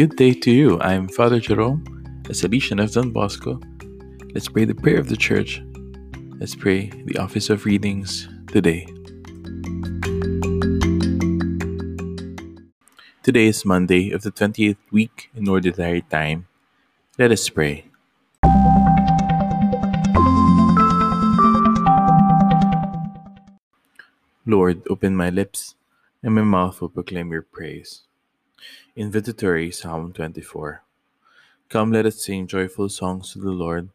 Good day to you. I'm Father Jerome, a Salesian of Don Bosco. Let's pray the prayer of the church. Let's pray the office of readings today. Today is Monday of the 20th week in Ordinary Time. Let us pray. Lord, open my lips, and my mouth will proclaim your praise. Invitatory Psalm 24 Come, let us sing joyful songs to the Lord.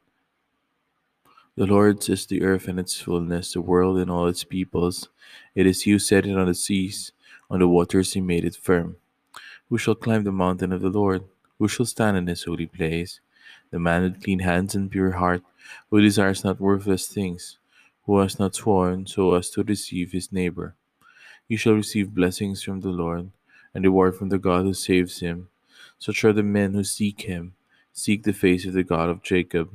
The Lord's is the earth and its fullness, the world and all its peoples. It is you set it on the seas, on the waters he made it firm. Who shall climb the mountain of the Lord? Who shall stand in his holy place? The man with clean hands and pure heart, who desires not worthless things who has not sworn so as to deceive his neighbor. He shall receive blessings from the Lord, and reward from the God who saves him. Such are the men who seek him, seek the face of the God of Jacob.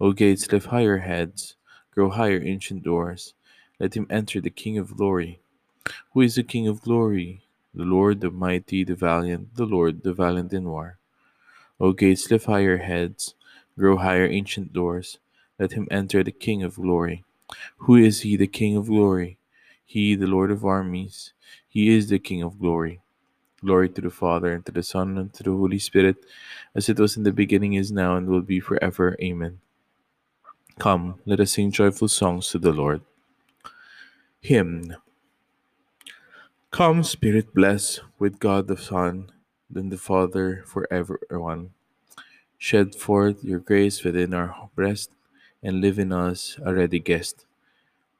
O gates, lift higher heads, grow higher ancient doors. Let him enter the King of glory. Who is the King of glory? The Lord, the mighty, the valiant, the Lord, the valiant in war. O gates, lift higher heads, grow higher ancient doors. Let him enter the King of glory. Who is he, the King of glory? He, the Lord of armies. He is the King of glory. Glory to the Father, and to the Son, and to the Holy Spirit, as it was in the beginning, is now, and will be forever. Amen. Come, let us sing joyful songs to the Lord. Hymn Come, Spirit, bless with God the Son, then the Father forever one. Shed forth your grace within our breast and live in us a ready guest.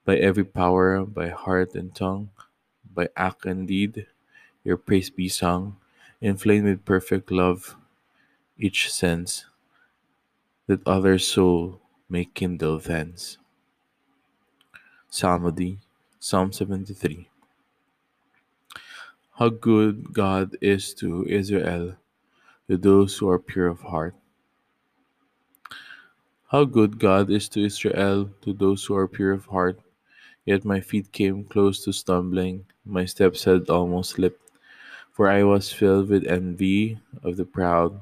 By every power, by heart and tongue, by act and deed, your praise be sung, inflamed with perfect love, each sense, that other soul may kindle thence. Psalmody, Psalm 73. How good God is to Israel, to those who are pure of heart. How good God is to Israel, to those who are pure of heart. Yet my feet came close to stumbling, my steps had almost slipped. For I was filled with envy of the proud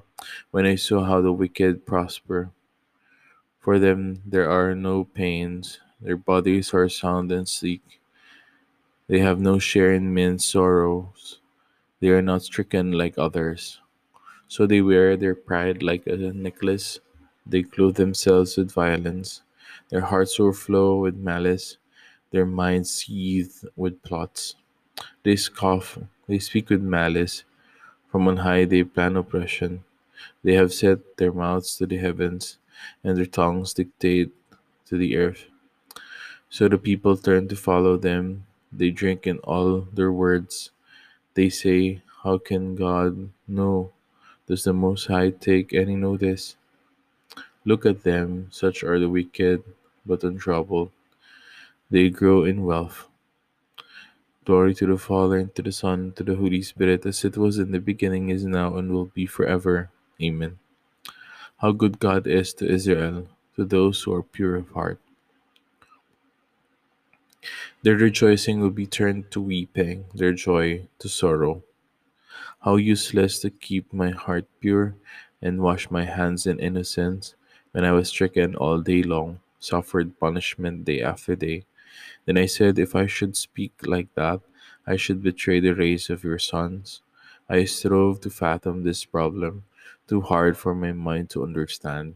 when I saw how the wicked prosper. For them there are no pains, their bodies are sound and sleek. They have no share in men's sorrows, they are not stricken like others. So they wear their pride like a necklace they clothe themselves with violence. Their hearts overflow with malice. Their minds seethe with plots. They scoff. They speak with malice. From on high they plan oppression. They have set their mouths to the heavens, and their tongues dictate to the earth. So the people turn to follow them. They drink in all their words. They say, How can God know? Does the Most High take any notice? Look at them, such are the wicked, but untroubled. They grow in wealth. Glory to the Father, and to the Son, and to the Holy Spirit, as it was in the beginning, is now, and will be forever. Amen. How good God is to Israel, to those who are pure of heart. Their rejoicing will be turned to weeping, their joy to sorrow. How useless to keep my heart pure and wash my hands in innocence when I was stricken all day long, suffered punishment day after day. Then I said, If I should speak like that, I should betray the race of your sons. I strove to fathom this problem, too hard for my mind to understand,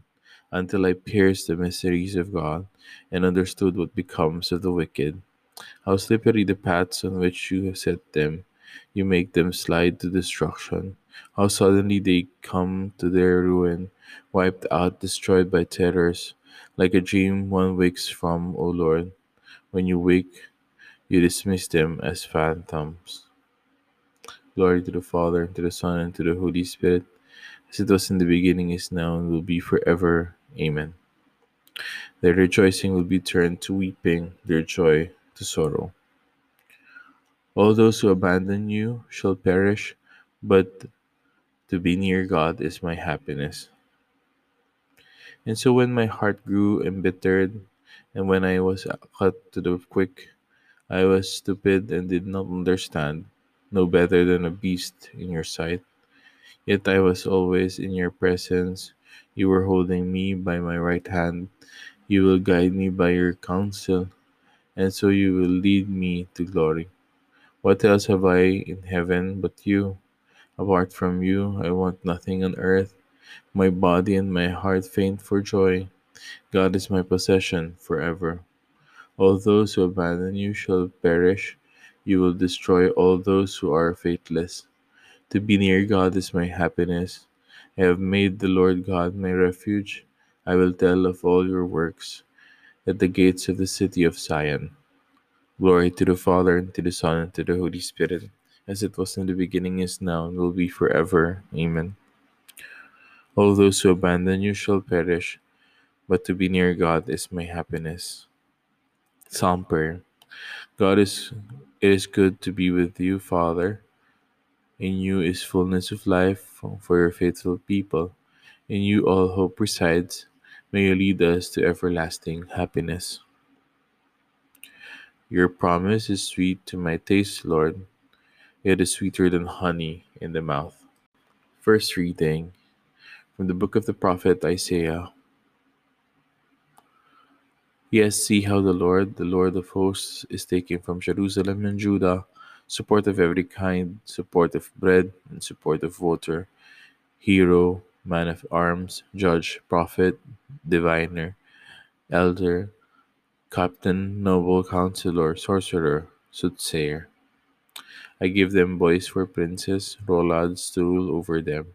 until I pierced the mysteries of God and understood what becomes of the wicked. How slippery the paths on which you have set them. You make them slide to destruction. How suddenly they come to their ruin wiped out, destroyed by terrors, like a dream one wakes from, O Lord. When you wake, you dismiss them as phantoms. Glory to the Father, and to the Son, and to the Holy Spirit, as it was in the beginning, is now, and will be forever. Amen. Their rejoicing will be turned to weeping, their joy to sorrow. All those who abandon you shall perish, but to be near God is my happiness. And so when my heart grew embittered, and when I was cut to the quick, I was stupid and did not understand, no better than a beast in your sight. Yet I was always in your presence. You were holding me by my right hand. You will guide me by your counsel, and so you will lead me to glory. What else have I in heaven but you? Apart from you, I want nothing on earth. My body and my heart faint for joy. God is my possession forever. All those who abandon you shall perish. You will destroy all those who are faithless. To be near God is my happiness. I have made the Lord God my refuge. I will tell of all your works at the gates of the city of Zion. Glory to the Father, and to the Son, and to the Holy Spirit, as it was in the beginning, is now, and will be forever. Amen. All those who abandon you shall perish, but to be near God is my happiness. Psalm prayer. God is it is good to be with you, Father. In you is fullness of life for your faithful people. In you all hope resides. May you lead us to everlasting happiness. Your promise is sweet to my taste, Lord. It is sweeter than honey in the mouth. First reading from the book of the prophet Isaiah. Yes, see how the Lord, the Lord of hosts, is taking from Jerusalem and Judah support of every kind, support of bread and support of water, hero, man of arms, judge, prophet, diviner, elder, captain, noble, counselor, sorcerer, soothsayer. I give them boys for princes, rollads to rule over them.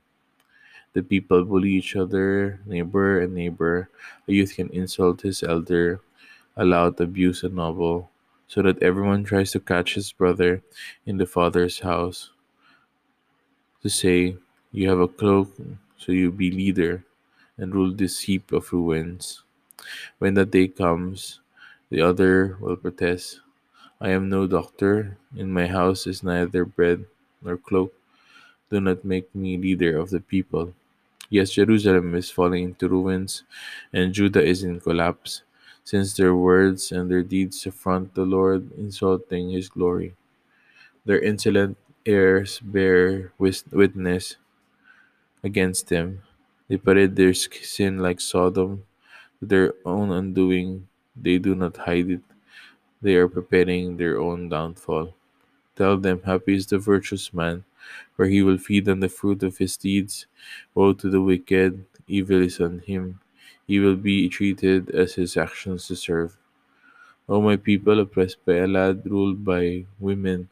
The people bully each other, neighbor and neighbor. A youth can insult his elder, a loud abuse a noble, so that everyone tries to catch his brother in the father's house. To say, You have a cloak, so you be leader, and rule this heap of ruins. When that day comes, the other will protest, I am no doctor, in my house is neither bread nor cloak. Do not make me leader of the people. Yes, Jerusalem is falling into ruins, and Judah is in collapse, since their words and their deeds affront the Lord, insulting his glory. Their insolent airs bear witness against him. They parade their sin like Sodom, their own undoing. They do not hide it. They are preparing their own downfall. Tell them, Happy is the virtuous man, for he will feed on the fruit of his deeds. Woe to the wicked, evil is on him. He will be treated as his actions deserve. O my people, oppressed by a lad ruled by women,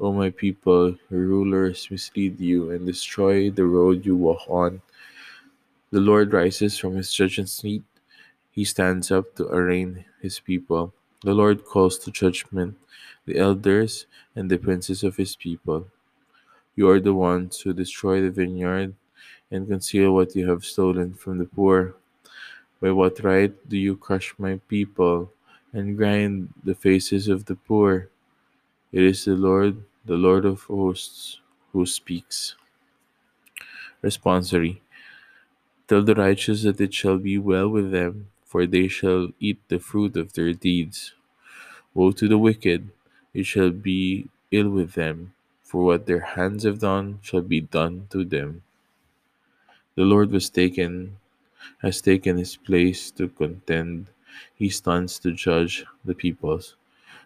O my people, your rulers mislead you and destroy the road you walk on. The Lord rises from his judgment seat. He stands up to arraign his people. The Lord calls to judgment the elders and the princes of his people. You are the ones who destroy the vineyard and conceal what you have stolen from the poor. By what right do you crush my people and grind the faces of the poor? It is the Lord, the Lord of hosts, who speaks. Responsory Tell the righteous that it shall be well with them, for they shall eat the fruit of their deeds. Woe to the wicked, it shall be ill with them, for what their hands have done shall be done to them. The Lord was taken, has taken his place to contend. He stands to judge the peoples.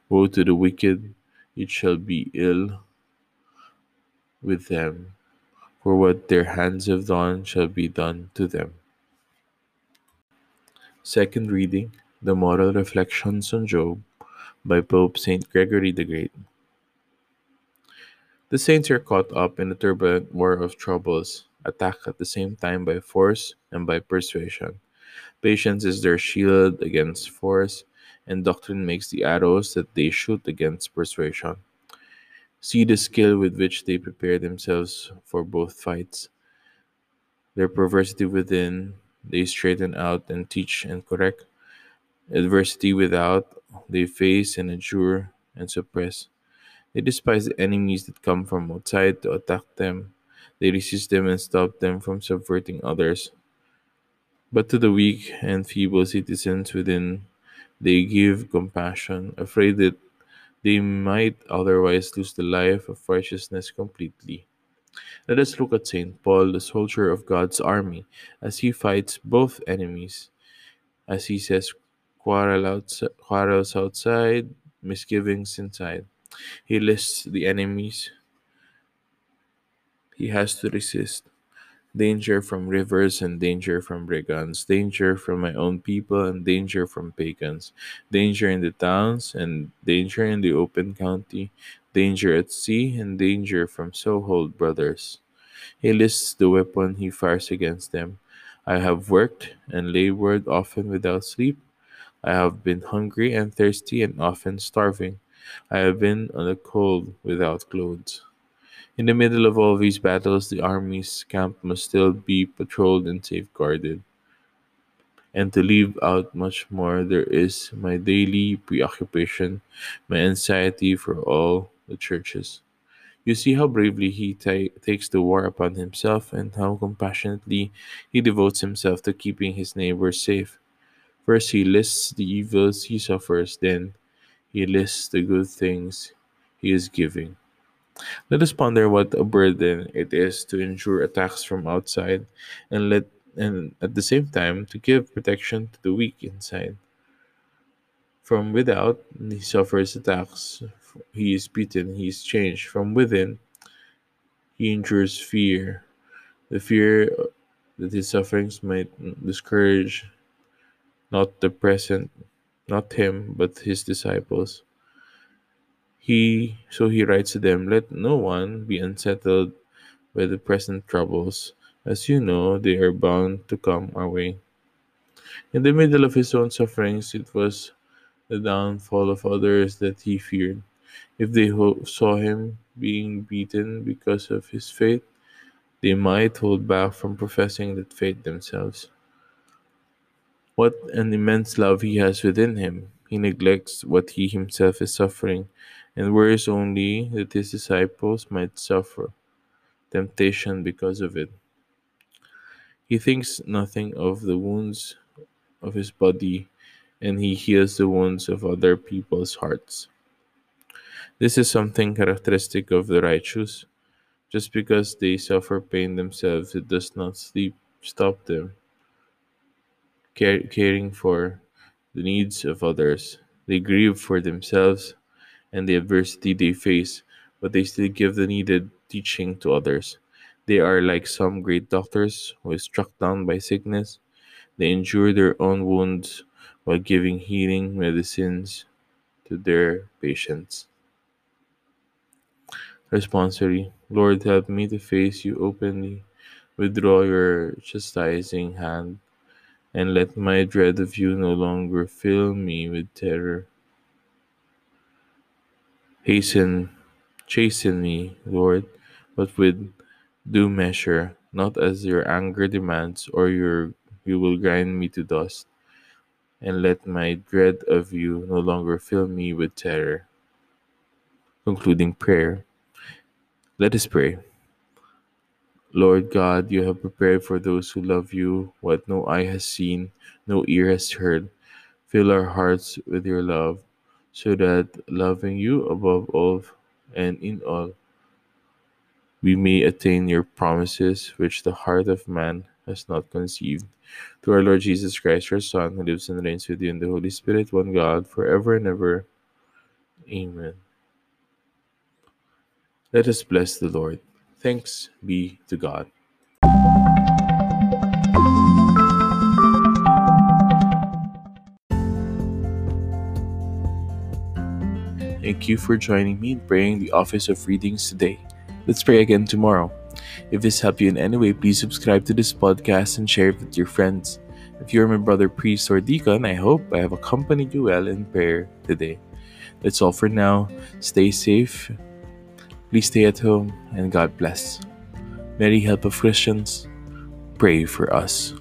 Woe to the wicked, it shall be ill with them, for what their hands have done shall be done to them. Second reading The Moral Reflections on Job by Pope St. Gregory the Great. The saints are caught up in a turbulent war of troubles, attacked at the same time by force and by persuasion. Patience is their shield against force, and doctrine makes the arrows that they shoot against persuasion. See the skill with which they prepare themselves for both fights. Their perversity within, they straighten out and teach and correct. Adversity without, they face and endure and suppress. They despise the enemies that come from outside to attack them. They resist them and stop them from subverting others. But to the weak and feeble citizens within, they give compassion, afraid that they might otherwise lose the life of righteousness completely. Let us look at St. Paul, the soldier of God's army, as he fights both enemies. As he says, quarrel outside, quarrels outside, misgivings inside. He lists the enemies he has to resist danger from rivers and danger from brigands, danger from my own people and danger from pagans, danger in the towns and danger in the open country, danger at sea and danger from so-called brothers. He lists the weapon he fires against them. I have worked and labored often without sleep. I have been hungry and thirsty and often starving. I have been on the cold without clothes. In the middle of all these battles, the army's camp must still be patrolled and safeguarded. And to leave out much more, there is my daily preoccupation, my anxiety for all the churches. You see how bravely he ta- takes the war upon himself and how compassionately he devotes himself to keeping his neighbors safe. First, he lists the evils he suffers, then, he lists the good things he is giving. Let us ponder what a burden it is to endure attacks from outside and let and at the same time to give protection to the weak inside. From without, he suffers attacks. He is beaten, he is changed. From within, he endures fear. The fear that his sufferings might discourage not the present, not him, but his disciples. He so he writes to them, Let no one be unsettled by the present troubles, as you know they are bound to come our way. In the middle of his own sufferings, it was the downfall of others that he feared. If they ho- saw him being beaten because of his faith, they might hold back from professing that faith themselves. What an immense love he has within him! He neglects what he himself is suffering, and worries only that his disciples might suffer temptation because of it. He thinks nothing of the wounds of his body, and he heals the wounds of other people's hearts. This is something characteristic of the righteous. Just because they suffer pain themselves, it does not sleep, stop them caring for the needs of others. They grieve for themselves and the adversity they face, but they still give the needed teaching to others. They are like some great doctors who is struck down by sickness. They endure their own wounds while giving healing medicines to their patients. Responsory Lord, help me to face you openly. Withdraw your chastising hand, and let my dread of you no longer fill me with terror. Hasten, chasten me, Lord, but with due measure, not as your anger demands, or your you will grind me to dust, and let my dread of you no longer fill me with terror. Concluding prayer. Let us pray. Lord God, you have prepared for those who love you what no eye has seen, no ear has heard. Fill our hearts with your love, so that loving you above all and in all, we may attain your promises, which the heart of man has not conceived. To our Lord Jesus Christ, your Son, who lives and reigns with you in the Holy Spirit, one God, forever and ever. Amen. Let us bless the Lord. Thanks be to God. Thank you for joining me in praying the Office of Readings today. Let's pray again tomorrow. If this helped you in any way, please subscribe to this podcast and share it with your friends. If you're my brother, priest, or deacon, I hope I have accompanied you well in prayer today. That's all for now. Stay safe, please stay at home, and God bless. Mary, help of Christians, pray for us.